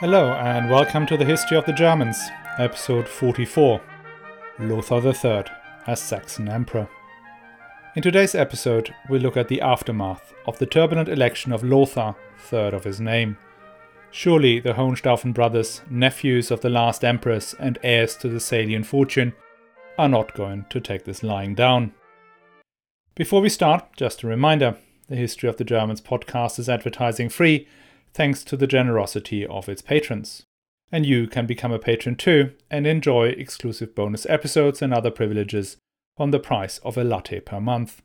Hello, and welcome to the History of the Germans, episode 44 Lothar III as Saxon Emperor. In today's episode, we look at the aftermath of the turbulent election of Lothar, third of his name. Surely the Hohenstaufen brothers, nephews of the last emperors and heirs to the Salian fortune, are not going to take this lying down. Before we start, just a reminder the History of the Germans podcast is advertising free thanks to the generosity of its patrons. And you can become a patron too and enjoy exclusive bonus episodes and other privileges on the price of a latte per month.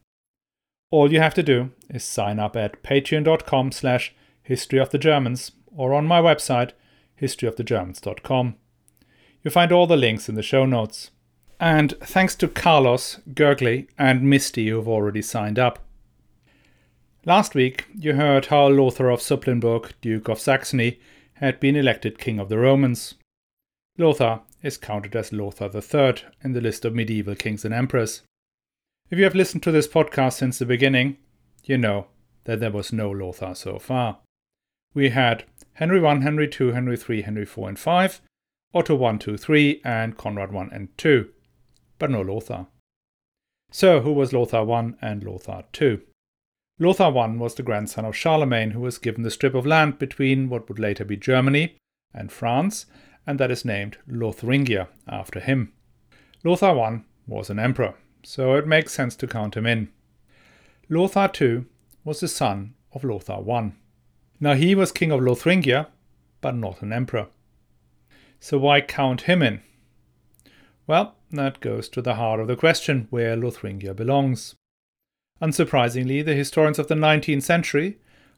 All you have to do is sign up at patreon.com slash history of the Germans or on my website historyofthegermans.com. You'll find all the links in the show notes. And thanks to Carlos, Gergely, and Misty who've already signed up. Last week, you heard how Lothar of Supplinburg, Duke of Saxony, had been elected King of the Romans. Lothar is counted as Lothar III in the list of medieval kings and emperors. If you have listened to this podcast since the beginning, you know that there was no Lothar so far. We had Henry I, Henry II, Henry III, Henry IV and V, Otto I, II, III, and Conrad I and II, but no Lothar. So, who was Lothar I and Lothar II? Lothar I was the grandson of Charlemagne, who was given the strip of land between what would later be Germany and France, and that is named Lotharingia after him. Lothar I was an emperor, so it makes sense to count him in. Lothar II was the son of Lothar I. Now he was king of Lotharingia, but not an emperor. So why count him in? Well, that goes to the heart of the question where Lotharingia belongs. Unsurprisingly, the historians of the 19th century,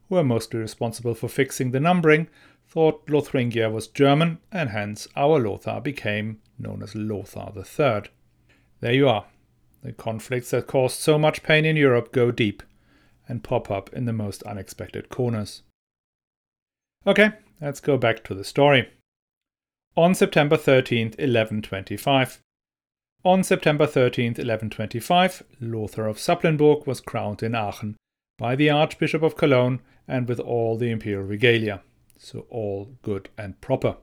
who were mostly responsible for fixing the numbering, thought Lotharingia was German, and hence our Lothar became known as Lothar III. There you are. The conflicts that caused so much pain in Europe go deep and pop up in the most unexpected corners. Okay, let's go back to the story. On September 13th, 1125, on September 13, 1125, Lothar of Supplinburg was crowned in Aachen by the Archbishop of Cologne and with all the imperial regalia, so all good and proper.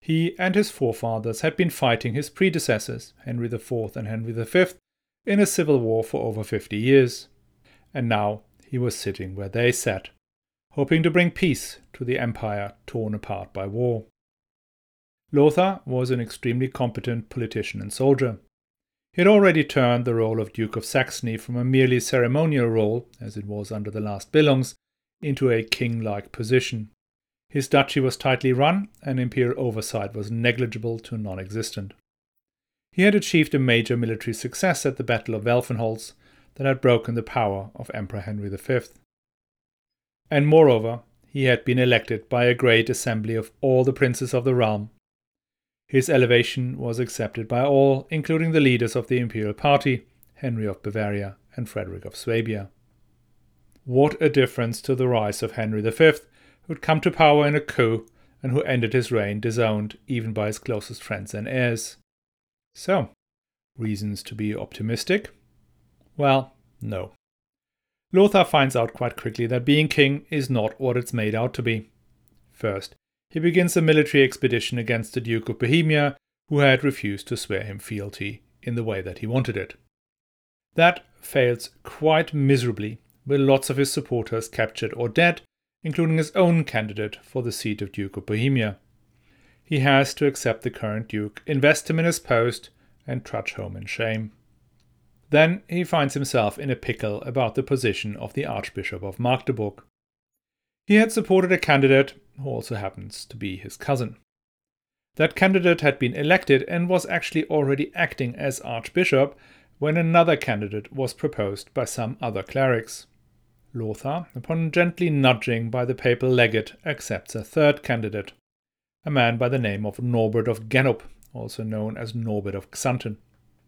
He and his forefathers had been fighting his predecessors, Henry IV and Henry V, in a civil war for over 50 years. And now he was sitting where they sat, hoping to bring peace to the empire torn apart by war. Lothar was an extremely competent politician and soldier. He had already turned the role of Duke of Saxony from a merely ceremonial role, as it was under the last Billungs, into a king like position. His duchy was tightly run, and imperial oversight was negligible to non existent. He had achieved a major military success at the Battle of Welfenholz that had broken the power of Emperor Henry V. And moreover, he had been elected by a great assembly of all the princes of the realm his elevation was accepted by all, including the leaders of the imperial party, Henry of Bavaria and Frederick of Swabia. What a difference to the rise of Henry V, who had come to power in a coup and who ended his reign disowned even by his closest friends and heirs. So, reasons to be optimistic? Well, no. Lothar finds out quite quickly that being king is not what it's made out to be. First, he begins a military expedition against the Duke of Bohemia, who had refused to swear him fealty in the way that he wanted it. That fails quite miserably, with lots of his supporters captured or dead, including his own candidate for the seat of Duke of Bohemia. He has to accept the current Duke, invest him in his post, and trudge home in shame. Then he finds himself in a pickle about the position of the Archbishop of Magdeburg. He had supported a candidate who also happens to be his cousin. That candidate had been elected and was actually already acting as archbishop when another candidate was proposed by some other clerics. Lothar, upon gently nudging by the papal legate, accepts a third candidate, a man by the name of Norbert of Gennep, also known as Norbert of Xanten.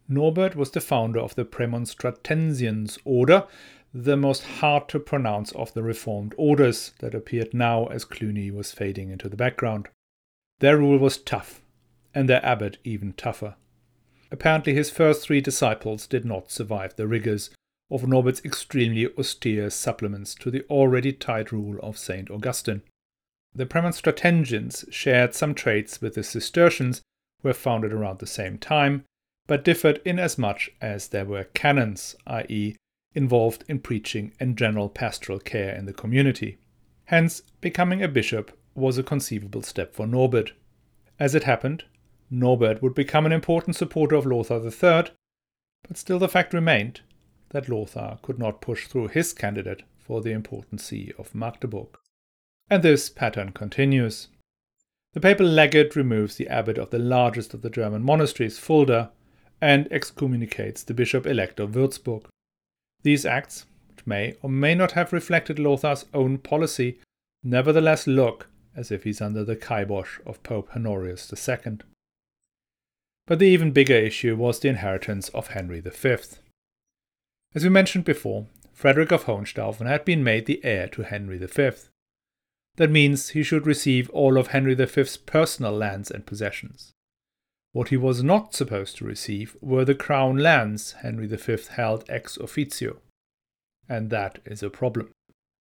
Norbert was the founder of the Premonstratensians order the most hard to pronounce of the reformed orders that appeared now as Cluny was fading into the background. Their rule was tough, and their abbot even tougher. Apparently, his first three disciples did not survive the rigors of Norbert's extremely austere supplements to the already tight rule of St. Augustine. the Premonstratensians shared some traits with the Cistercians, who were founded around the same time, but differed in as much as there were canons, i.e., involved in preaching and general pastoral care in the community. Hence, becoming a bishop was a conceivable step for Norbert. As it happened, Norbert would become an important supporter of Lothar III, but still the fact remained that Lothar could not push through his candidate for the important see of Magdeburg. And this pattern continues. The papal legate removes the abbot of the largest of the German monasteries, Fulda, and excommunicates the bishop elect of Würzburg. These acts, which may or may not have reflected Lothar's own policy, nevertheless look as if he's under the kibosh of Pope Honorius II. But the even bigger issue was the inheritance of Henry V. As we mentioned before, Frederick of Hohenstaufen had been made the heir to Henry V. That means he should receive all of Henry V's personal lands and possessions. What he was not supposed to receive were the crown lands Henry V held ex officio. And that is a problem.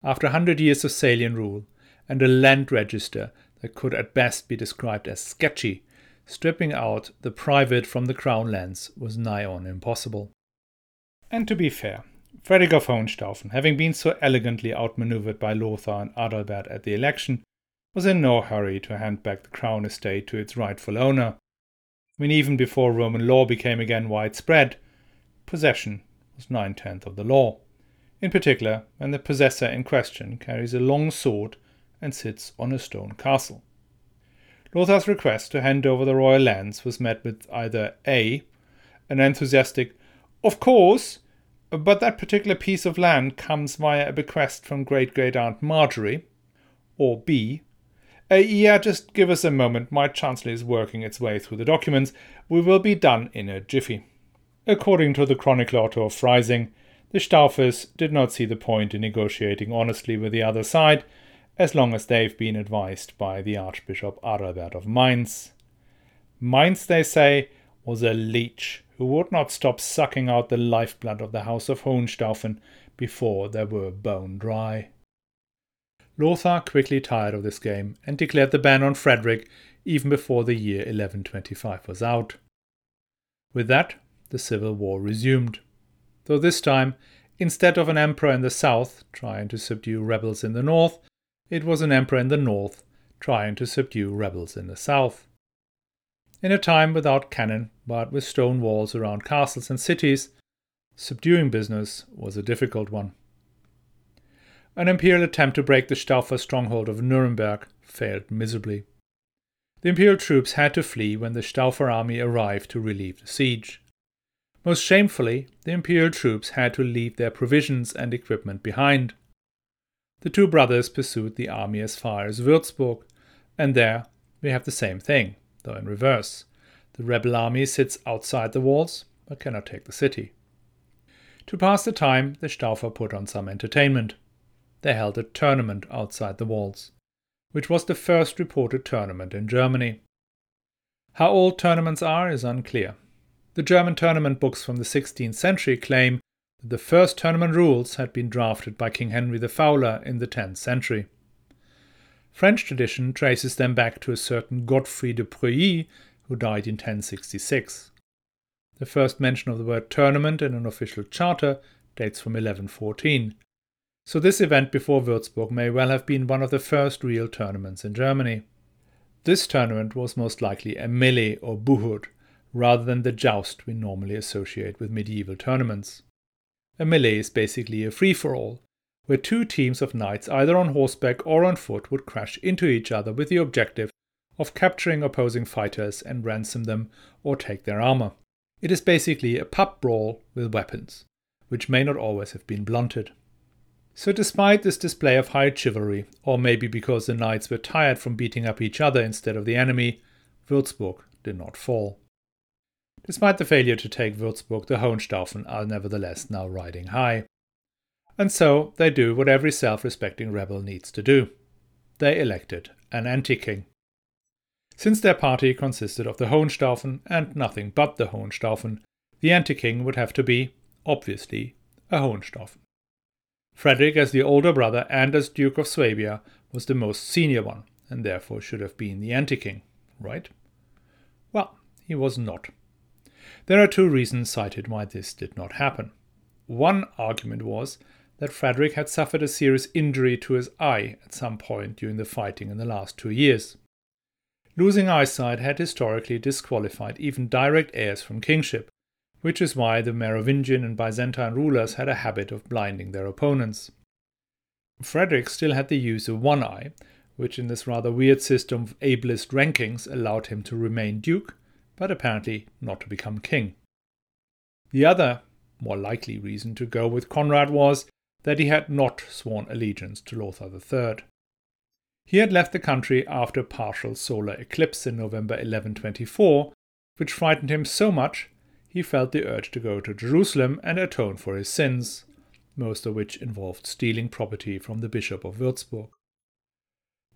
After a hundred years of Salian rule and a land register that could at best be described as sketchy, stripping out the private from the crown lands was nigh on impossible. And to be fair, Frederick of Hohenstaufen, having been so elegantly outmaneuvered by Lothar and Adalbert at the election, was in no hurry to hand back the crown estate to its rightful owner, when even before Roman law became again widespread, possession was nine tenths of the law, in particular when the possessor in question carries a long sword and sits on a stone castle. Lothar's request to hand over the royal lands was met with either A. an enthusiastic, Of course, but that particular piece of land comes via a bequest from great great aunt Marjorie, or B. Uh, yeah, just give us a moment. My Chancellor is working its way through the documents. We will be done in a jiffy. According to the chronicler Otto of Freising, the Staufers did not see the point in negotiating honestly with the other side, as long as they've been advised by the Archbishop Adalbert of Mainz. Mainz, they say, was a leech who would not stop sucking out the lifeblood of the House of Hohenstaufen before they were bone dry. Lothar quickly tired of this game and declared the ban on Frederick even before the year 1125 was out. With that, the civil war resumed, though this time, instead of an emperor in the south trying to subdue rebels in the north, it was an emperor in the north trying to subdue rebels in the south. In a time without cannon, but with stone walls around castles and cities, subduing business was a difficult one. An imperial attempt to break the Staufer stronghold of Nuremberg failed miserably. The imperial troops had to flee when the Staufer army arrived to relieve the siege. Most shamefully, the imperial troops had to leave their provisions and equipment behind. The two brothers pursued the army as far as Würzburg, and there we have the same thing, though in reverse. The rebel army sits outside the walls, but cannot take the city. To pass the time, the Staufer put on some entertainment they held a tournament outside the walls, which was the first reported tournament in Germany. How old tournaments are is unclear. The German tournament books from the 16th century claim that the first tournament rules had been drafted by King Henry the Fowler in the 10th century. French tradition traces them back to a certain Godfrey de Preuilly, who died in 1066. The first mention of the word tournament in an official charter dates from 1114, so this event before Würzburg may well have been one of the first real tournaments in Germany. This tournament was most likely a melee or buhurt, rather than the joust we normally associate with medieval tournaments. A melee is basically a free for all, where two teams of knights, either on horseback or on foot, would crash into each other with the objective of capturing opposing fighters and ransom them or take their armor. It is basically a pub brawl with weapons, which may not always have been blunted. So, despite this display of high chivalry, or maybe because the knights were tired from beating up each other instead of the enemy, Würzburg did not fall. Despite the failure to take Würzburg, the Hohenstaufen are nevertheless now riding high. And so they do what every self respecting rebel needs to do they elected an anti king. Since their party consisted of the Hohenstaufen and nothing but the Hohenstaufen, the anti king would have to be, obviously, a Hohenstaufen. Frederick, as the older brother and as Duke of Swabia, was the most senior one, and therefore should have been the anti king, right? Well, he was not. There are two reasons cited why this did not happen. One argument was that Frederick had suffered a serious injury to his eye at some point during the fighting in the last two years. Losing eyesight had historically disqualified even direct heirs from kingship, which is why the Merovingian and Byzantine rulers had a habit of blinding their opponents. Frederick still had the use of one eye, which in this rather weird system of ableist rankings allowed him to remain duke, but apparently not to become king. The other, more likely reason to go with Conrad was that he had not sworn allegiance to Lothar III. He had left the country after a partial solar eclipse in November 1124, which frightened him so much he felt the urge to go to Jerusalem and atone for his sins, most of which involved stealing property from the Bishop of Würzburg.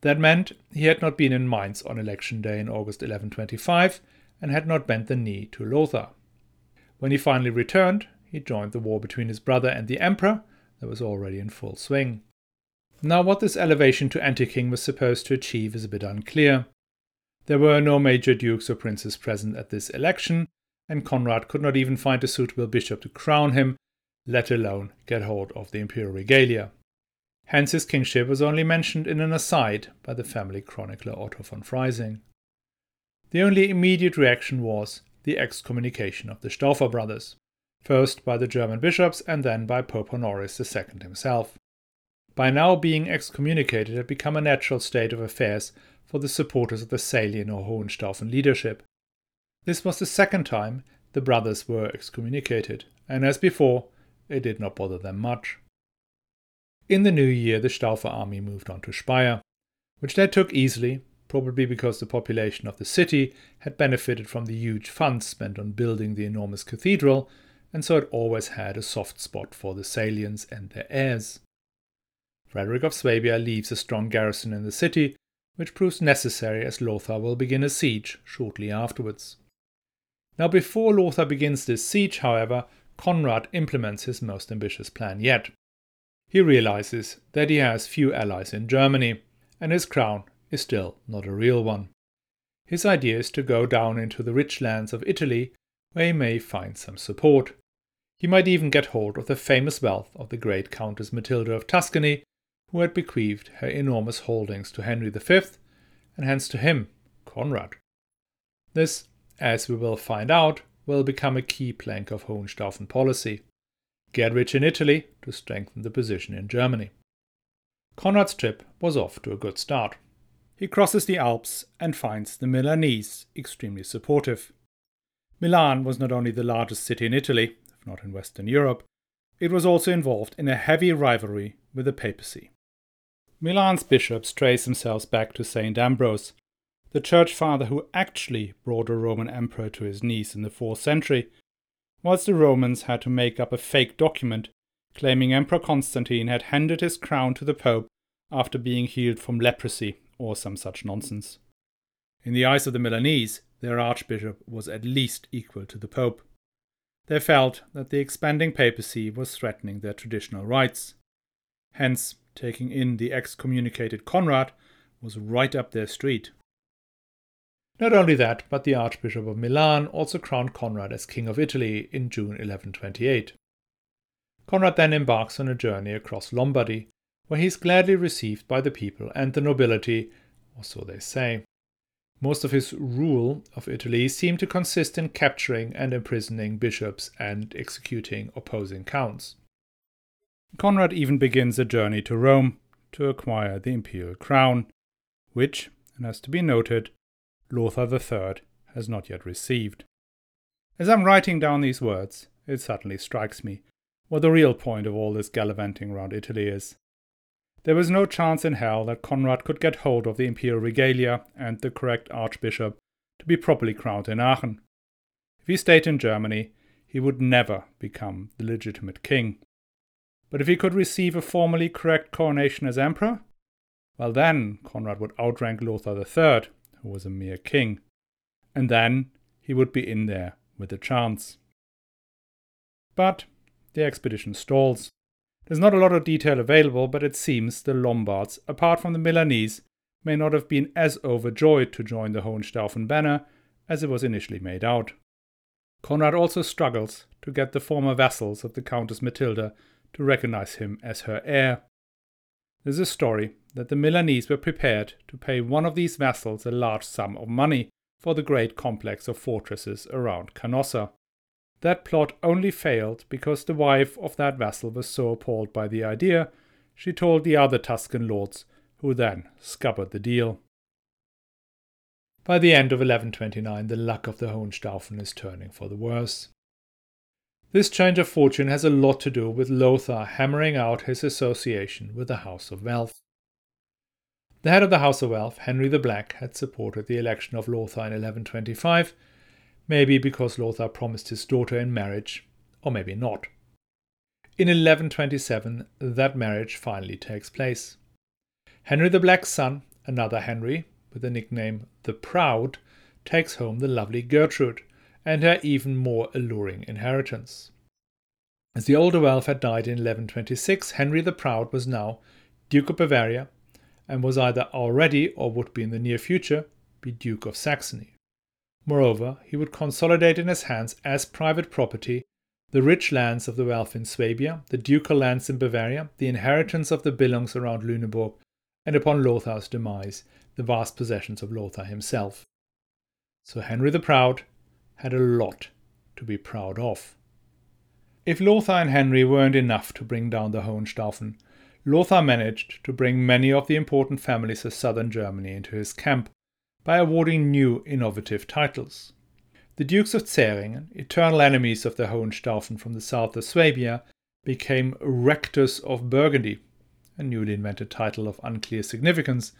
That meant he had not been in Mainz on election day in August 1125 and had not bent the knee to Lothar. When he finally returned, he joined the war between his brother and the emperor that was already in full swing. Now, what this elevation to anti king was supposed to achieve is a bit unclear. There were no major dukes or princes present at this election, and Conrad could not even find a suitable bishop to crown him, let alone get hold of the imperial regalia. Hence his kingship was only mentioned in an aside by the family chronicler Otto von Freising. The only immediate reaction was the excommunication of the Staufer brothers, first by the German bishops and then by Pope Honorius II himself. By now being excommunicated had become a natural state of affairs for the supporters of the Salian or Hohenstaufen leadership. This was the second time the brothers were excommunicated, and as before, it did not bother them much. In the new year, the Staufer army moved on to Speyer, which they took easily, probably because the population of the city had benefited from the huge funds spent on building the enormous cathedral, and so it always had a soft spot for the Salians and their heirs. Frederick of Swabia leaves a strong garrison in the city, which proves necessary as Lothar will begin a siege shortly afterwards. Now, before Lothar begins this siege, however, Conrad implements his most ambitious plan yet. He realizes that he has few allies in Germany, and his crown is still not a real one. His idea is to go down into the rich lands of Italy, where he may find some support. He might even get hold of the famous wealth of the great Countess Matilda of Tuscany, who had bequeathed her enormous holdings to Henry V, and hence to him, Conrad. This, as we will find out, will become a key plank of Hohenstaufen policy get rich in Italy to strengthen the position in Germany. Conrad's trip was off to a good start. He crosses the Alps and finds the Milanese extremely supportive. Milan was not only the largest city in Italy, if not in Western Europe, it was also involved in a heavy rivalry with the papacy. Milan's bishops trace themselves back to St. Ambrose, the church father who actually brought a Roman emperor to his knees in the 4th century whilst the Romans had to make up a fake document claiming Emperor Constantine had handed his crown to the Pope after being healed from leprosy or some such nonsense. In the eyes of the Milanese, their archbishop was at least equal to the Pope. They felt that the expanding papacy was threatening their traditional rights. Hence, taking in the excommunicated Conrad was right up their street. Not only that, but the Archbishop of Milan also crowned Conrad as King of Italy in June 1128. Conrad then embarks on a journey across Lombardy, where he is gladly received by the people and the nobility, or so they say. Most of his rule of Italy seemed to consist in capturing and imprisoning bishops and executing opposing counts. Conrad even begins a journey to Rome to acquire the imperial crown, which, and has to be noted, Lothar III has not yet received. As I'm writing down these words, it suddenly strikes me what the real point of all this gallivanting around Italy is. There was no chance in hell that Conrad could get hold of the imperial regalia and the correct archbishop to be properly crowned in Aachen. If he stayed in Germany, he would never become the legitimate king. But if he could receive a formally correct coronation as emperor, well then Conrad would outrank Lothar III who was a mere king, and then he would be in there with a chance. But the expedition stalls. There's not a lot of detail available, but it seems the Lombards, apart from the Milanese, may not have been as overjoyed to join the Hohenstaufen banner as it was initially made out. Conrad also struggles to get the former vassals of the Countess Matilda to recognize him as her heir. There's a story that the Milanese were prepared to pay one of these vassals a large sum of money for the great complex of fortresses around Canossa. That plot only failed because the wife of that vassal was so appalled by the idea, she told the other Tuscan lords, who then scuppered the deal. By the end of 1129, the luck of the Hohenstaufen is turning for the worse. This change of fortune has a lot to do with Lothar hammering out his association with the House of Welf. The head of the House of Welf, Henry the Black, had supported the election of Lothar in 1125, maybe because Lothar promised his daughter in marriage, or maybe not. In 1127, that marriage finally takes place. Henry the Black's son, another Henry, with the nickname the Proud, takes home the lovely Gertrude and her even more alluring inheritance. As the older Welf had died in 1126, Henry the Proud was now Duke of Bavaria and was either already or would be in the near future be Duke of Saxony. Moreover, he would consolidate in his hands as private property the rich lands of the Welf in Swabia, the ducal lands in Bavaria, the inheritance of the Billungs around Lüneburg, and upon Lothar's demise, the vast possessions of Lothar himself. So Henry the Proud had a lot to be proud of. If Lothar and Henry weren't enough to bring down the Hohenstaufen, Lothar managed to bring many of the important families of southern Germany into his camp by awarding new innovative titles. The Dukes of Zähringen, eternal enemies of the Hohenstaufen from the south of Swabia, became Rectors of Burgundy, a newly invented title of unclear significance.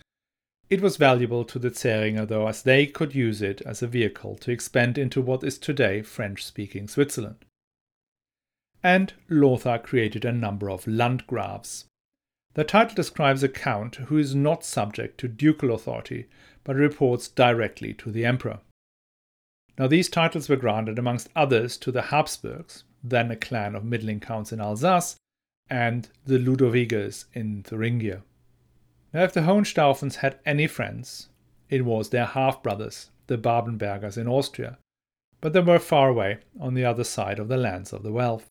It was valuable to the Zähringer, though, as they could use it as a vehicle to expand into what is today French speaking Switzerland. And Lothar created a number of Landgrafs, the title describes a count who is not subject to ducal authority but reports directly to the emperor. Now, these titles were granted, amongst others, to the Habsburgs, then a clan of middling counts in Alsace, and the Ludowingers in Thuringia. Now, if the Hohenstaufens had any friends, it was their half brothers, the Babenbergers in Austria, but they were far away on the other side of the lands of the Welf.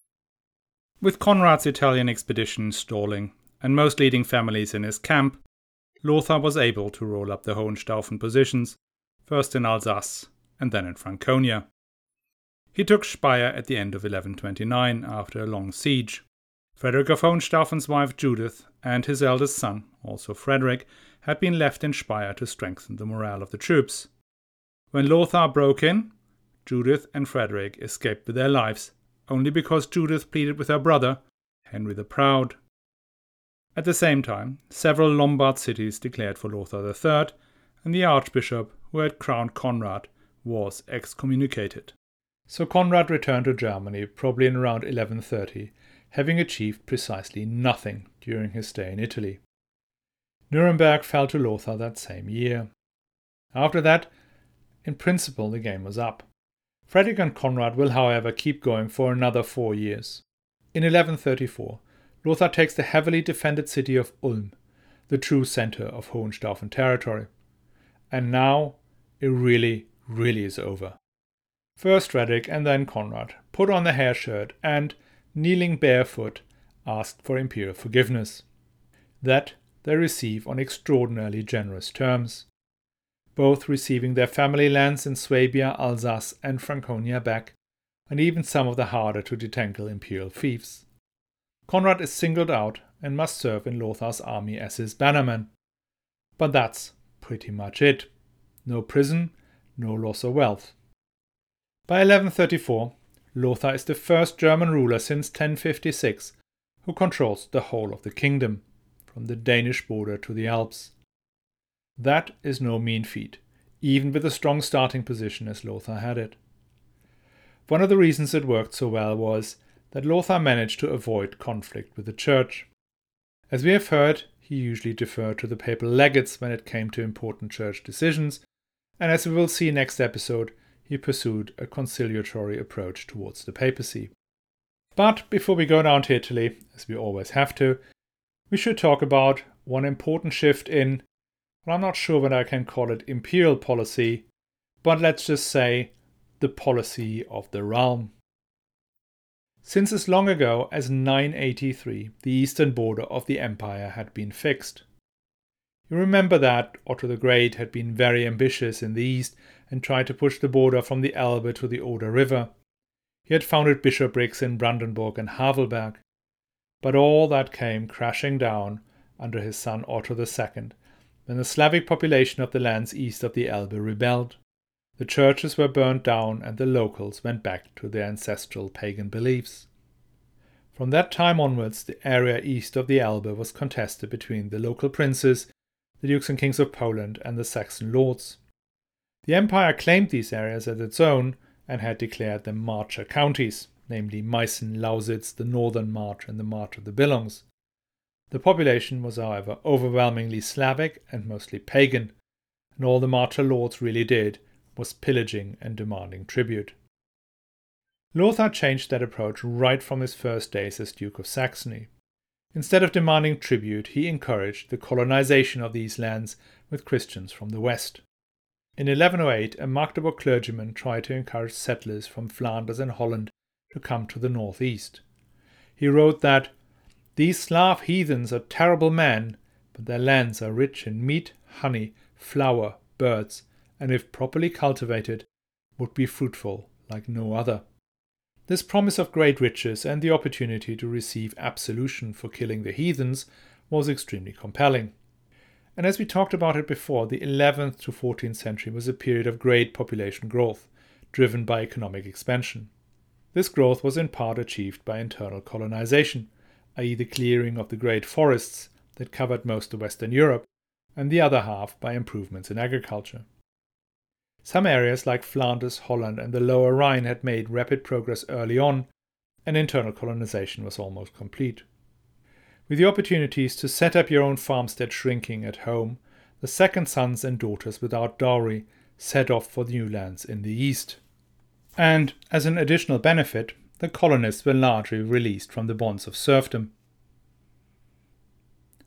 With Conrad's Italian expedition stalling, and most leading families in his camp, Lothar was able to roll up the Hohenstaufen positions, first in Alsace and then in Franconia. He took Speyer at the end of 1129 after a long siege. Frederick of Hohenstaufen's wife Judith and his eldest son, also Frederick, had been left in Speyer to strengthen the morale of the troops. When Lothar broke in, Judith and Frederick escaped with their lives, only because Judith pleaded with her brother, Henry the Proud, at the same time, several Lombard cities declared for Lothar III, and the archbishop who had crowned Conrad was excommunicated. So Conrad returned to Germany probably in around 1130, having achieved precisely nothing during his stay in Italy. Nuremberg fell to Lothar that same year. After that, in principle, the game was up. Frederick and Conrad will, however, keep going for another four years. In 1134, Lothar takes the heavily defended city of Ulm, the true center of Hohenstaufen territory. And now it really, really is over. First Frederick and then Conrad put on the hair shirt and, kneeling barefoot, asked for imperial forgiveness. That they receive on extraordinarily generous terms, both receiving their family lands in Swabia, Alsace, and Franconia back, and even some of the harder to detangle imperial fiefs. Conrad is singled out and must serve in Lothar's army as his bannerman. But that's pretty much it. No prison, no loss of wealth. By 1134, Lothar is the first German ruler since 1056 who controls the whole of the kingdom, from the Danish border to the Alps. That is no mean feat, even with a strong starting position as Lothar had it. One of the reasons it worked so well was that Lothar managed to avoid conflict with the church. As we have heard, he usually deferred to the papal legates when it came to important church decisions, and as we will see next episode, he pursued a conciliatory approach towards the papacy. But before we go down to Italy, as we always have to, we should talk about one important shift in, well, I'm not sure whether I can call it imperial policy, but let's just say the policy of the realm. Since as long ago as 983, the eastern border of the empire had been fixed. You remember that Otto the Great had been very ambitious in the east and tried to push the border from the Elbe to the Oder River. He had founded bishoprics in Brandenburg and Havelberg. But all that came crashing down under his son Otto II when the Slavic population of the lands east of the Elbe rebelled. The churches were burned down and the locals went back to their ancestral pagan beliefs. From that time onwards, the area east of the Elbe was contested between the local princes, the dukes and kings of Poland, and the Saxon lords. The empire claimed these areas as its own and had declared them Marcher counties, namely Meissen, Lausitz, the northern March, and the March of the Billungs. The population was, however, overwhelmingly Slavic and mostly pagan, and all the Marcher lords really did was pillaging and demanding tribute. Lothar changed that approach right from his first days as Duke of Saxony. Instead of demanding tribute, he encouraged the colonization of these lands with Christians from the west. In 1108, a Magdeburg clergyman tried to encourage settlers from Flanders and Holland to come to the northeast. He wrote that these Slav heathens are terrible men, but their lands are rich in meat, honey, flour, birds, and if properly cultivated, would be fruitful like no other. This promise of great riches and the opportunity to receive absolution for killing the heathens was extremely compelling. And as we talked about it before, the 11th to 14th century was a period of great population growth, driven by economic expansion. This growth was in part achieved by internal colonization, i.e., the clearing of the great forests that covered most of Western Europe, and the other half by improvements in agriculture. Some areas like Flanders, Holland, and the Lower Rhine had made rapid progress early on, and internal colonization was almost complete. With the opportunities to set up your own farmstead shrinking at home, the second sons and daughters without dowry set off for new lands in the east. And, as an additional benefit, the colonists were largely released from the bonds of serfdom.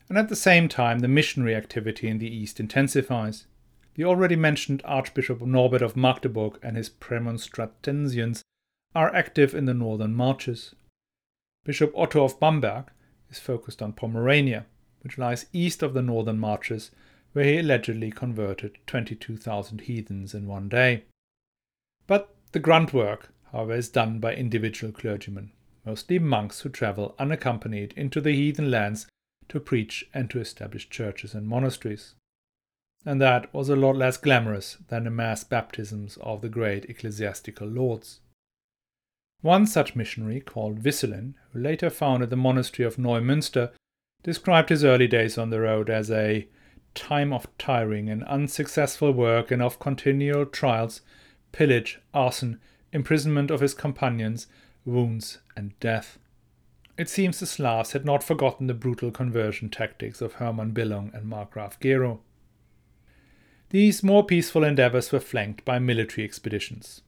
And at the same time, the missionary activity in the east intensifies. The already mentioned Archbishop Norbert of Magdeburg and his Premonstratensians are active in the northern marches. Bishop Otto of Bamberg is focused on Pomerania, which lies east of the northern marches, where he allegedly converted 22,000 heathens in one day. But the grunt work, however, is done by individual clergymen, mostly monks who travel unaccompanied into the heathen lands to preach and to establish churches and monasteries and that was a lot less glamorous than the mass baptisms of the great ecclesiastical lords. One such missionary, called Vicelin, who later founded the monastery of Neumünster, described his early days on the road as a time of tiring and unsuccessful work and of continual trials, pillage, arson, imprisonment of his companions, wounds, and death. It seems the Slavs had not forgotten the brutal conversion tactics of Hermann Billung and Markgraf Gero. These more peaceful endeavours were flanked by military expeditions.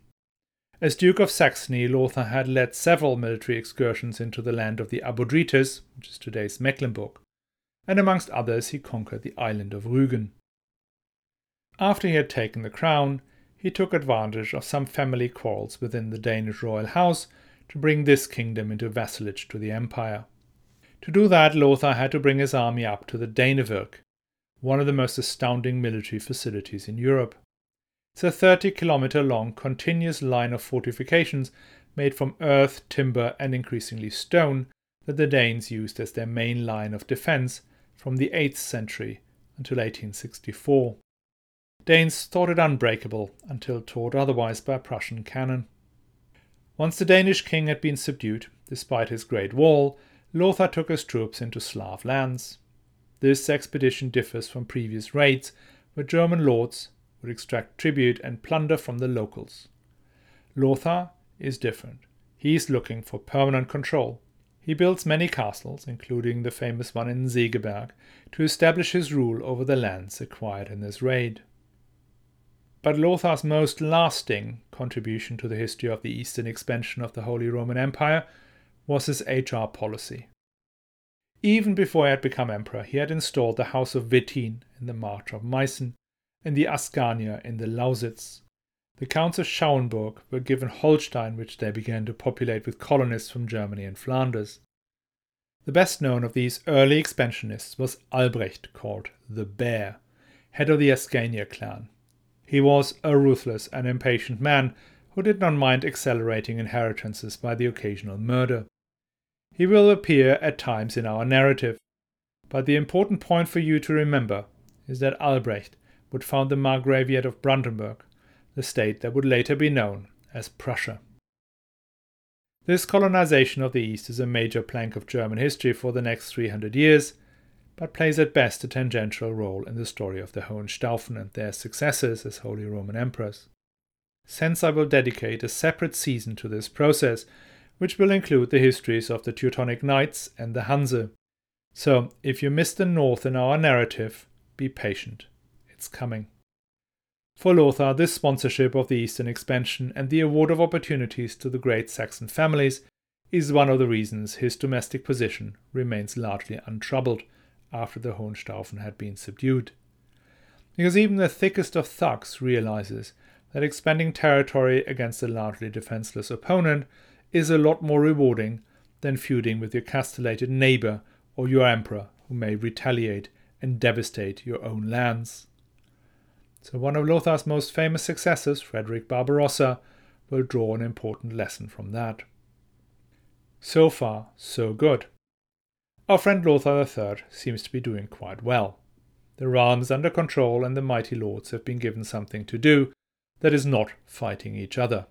As Duke of Saxony, Lothar had led several military excursions into the land of the Abodrites, which is today's Mecklenburg, and amongst others he conquered the island of Rügen. After he had taken the crown, he took advantage of some family quarrels within the Danish royal house to bring this kingdom into vassalage to the empire. To do that, Lothar had to bring his army up to the Danevirk, one of the most astounding military facilities in Europe. It's a 30 kilometer long continuous line of fortifications made from earth, timber, and increasingly stone that the Danes used as their main line of defense from the 8th century until 1864. Danes thought it unbreakable until told otherwise by Prussian cannon. Once the Danish king had been subdued, despite his great wall, Lothar took his troops into Slav lands. This expedition differs from previous raids, where German lords would extract tribute and plunder from the locals. Lothar is different. He is looking for permanent control. He builds many castles, including the famous one in Segeberg, to establish his rule over the lands acquired in this raid. But Lothar's most lasting contribution to the history of the eastern expansion of the Holy Roman Empire was his HR policy. Even before he had become emperor, he had installed the House of Wettin in in the March of Meissen and the Ascania in the Lausitz. The Counts of Schauenburg were given Holstein, which they began to populate with colonists from Germany and Flanders. The best known of these early expansionists was Albrecht, called the Bear, head of the Ascania clan. He was a ruthless and impatient man who did not mind accelerating inheritances by the occasional murder. He will appear at times in our narrative, but the important point for you to remember is that Albrecht would found the Margraviate of Brandenburg, the state that would later be known as Prussia. This colonization of the East is a major plank of German history for the next 300 years, but plays at best a tangential role in the story of the Hohenstaufen and their successors as Holy Roman Emperors. Since I will dedicate a separate season to this process, which will include the histories of the Teutonic Knights and the Hanse. So, if you missed the North in our narrative, be patient. Coming. For Lothar, this sponsorship of the Eastern expansion and the award of opportunities to the great Saxon families is one of the reasons his domestic position remains largely untroubled after the Hohenstaufen had been subdued. Because even the thickest of thugs realizes that expanding territory against a largely defenseless opponent is a lot more rewarding than feuding with your castellated neighbor or your emperor who may retaliate and devastate your own lands. So, one of Lothar's most famous successors, Frederick Barbarossa, will draw an important lesson from that. So far, so good. Our friend Lothar III seems to be doing quite well. The realm is under control, and the mighty lords have been given something to do that is not fighting each other.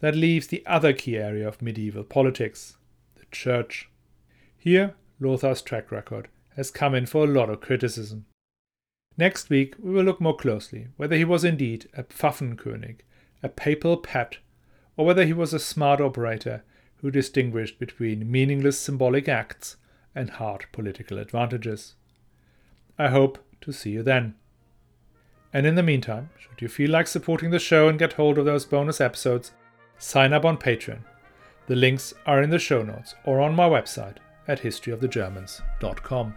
That leaves the other key area of medieval politics the church. Here, Lothar's track record has come in for a lot of criticism. Next week, we will look more closely whether he was indeed a Pfaffenkönig, a papal pet, or whether he was a smart operator who distinguished between meaningless symbolic acts and hard political advantages. I hope to see you then. And in the meantime, should you feel like supporting the show and get hold of those bonus episodes, sign up on Patreon. The links are in the show notes or on my website at historyofthegermans.com.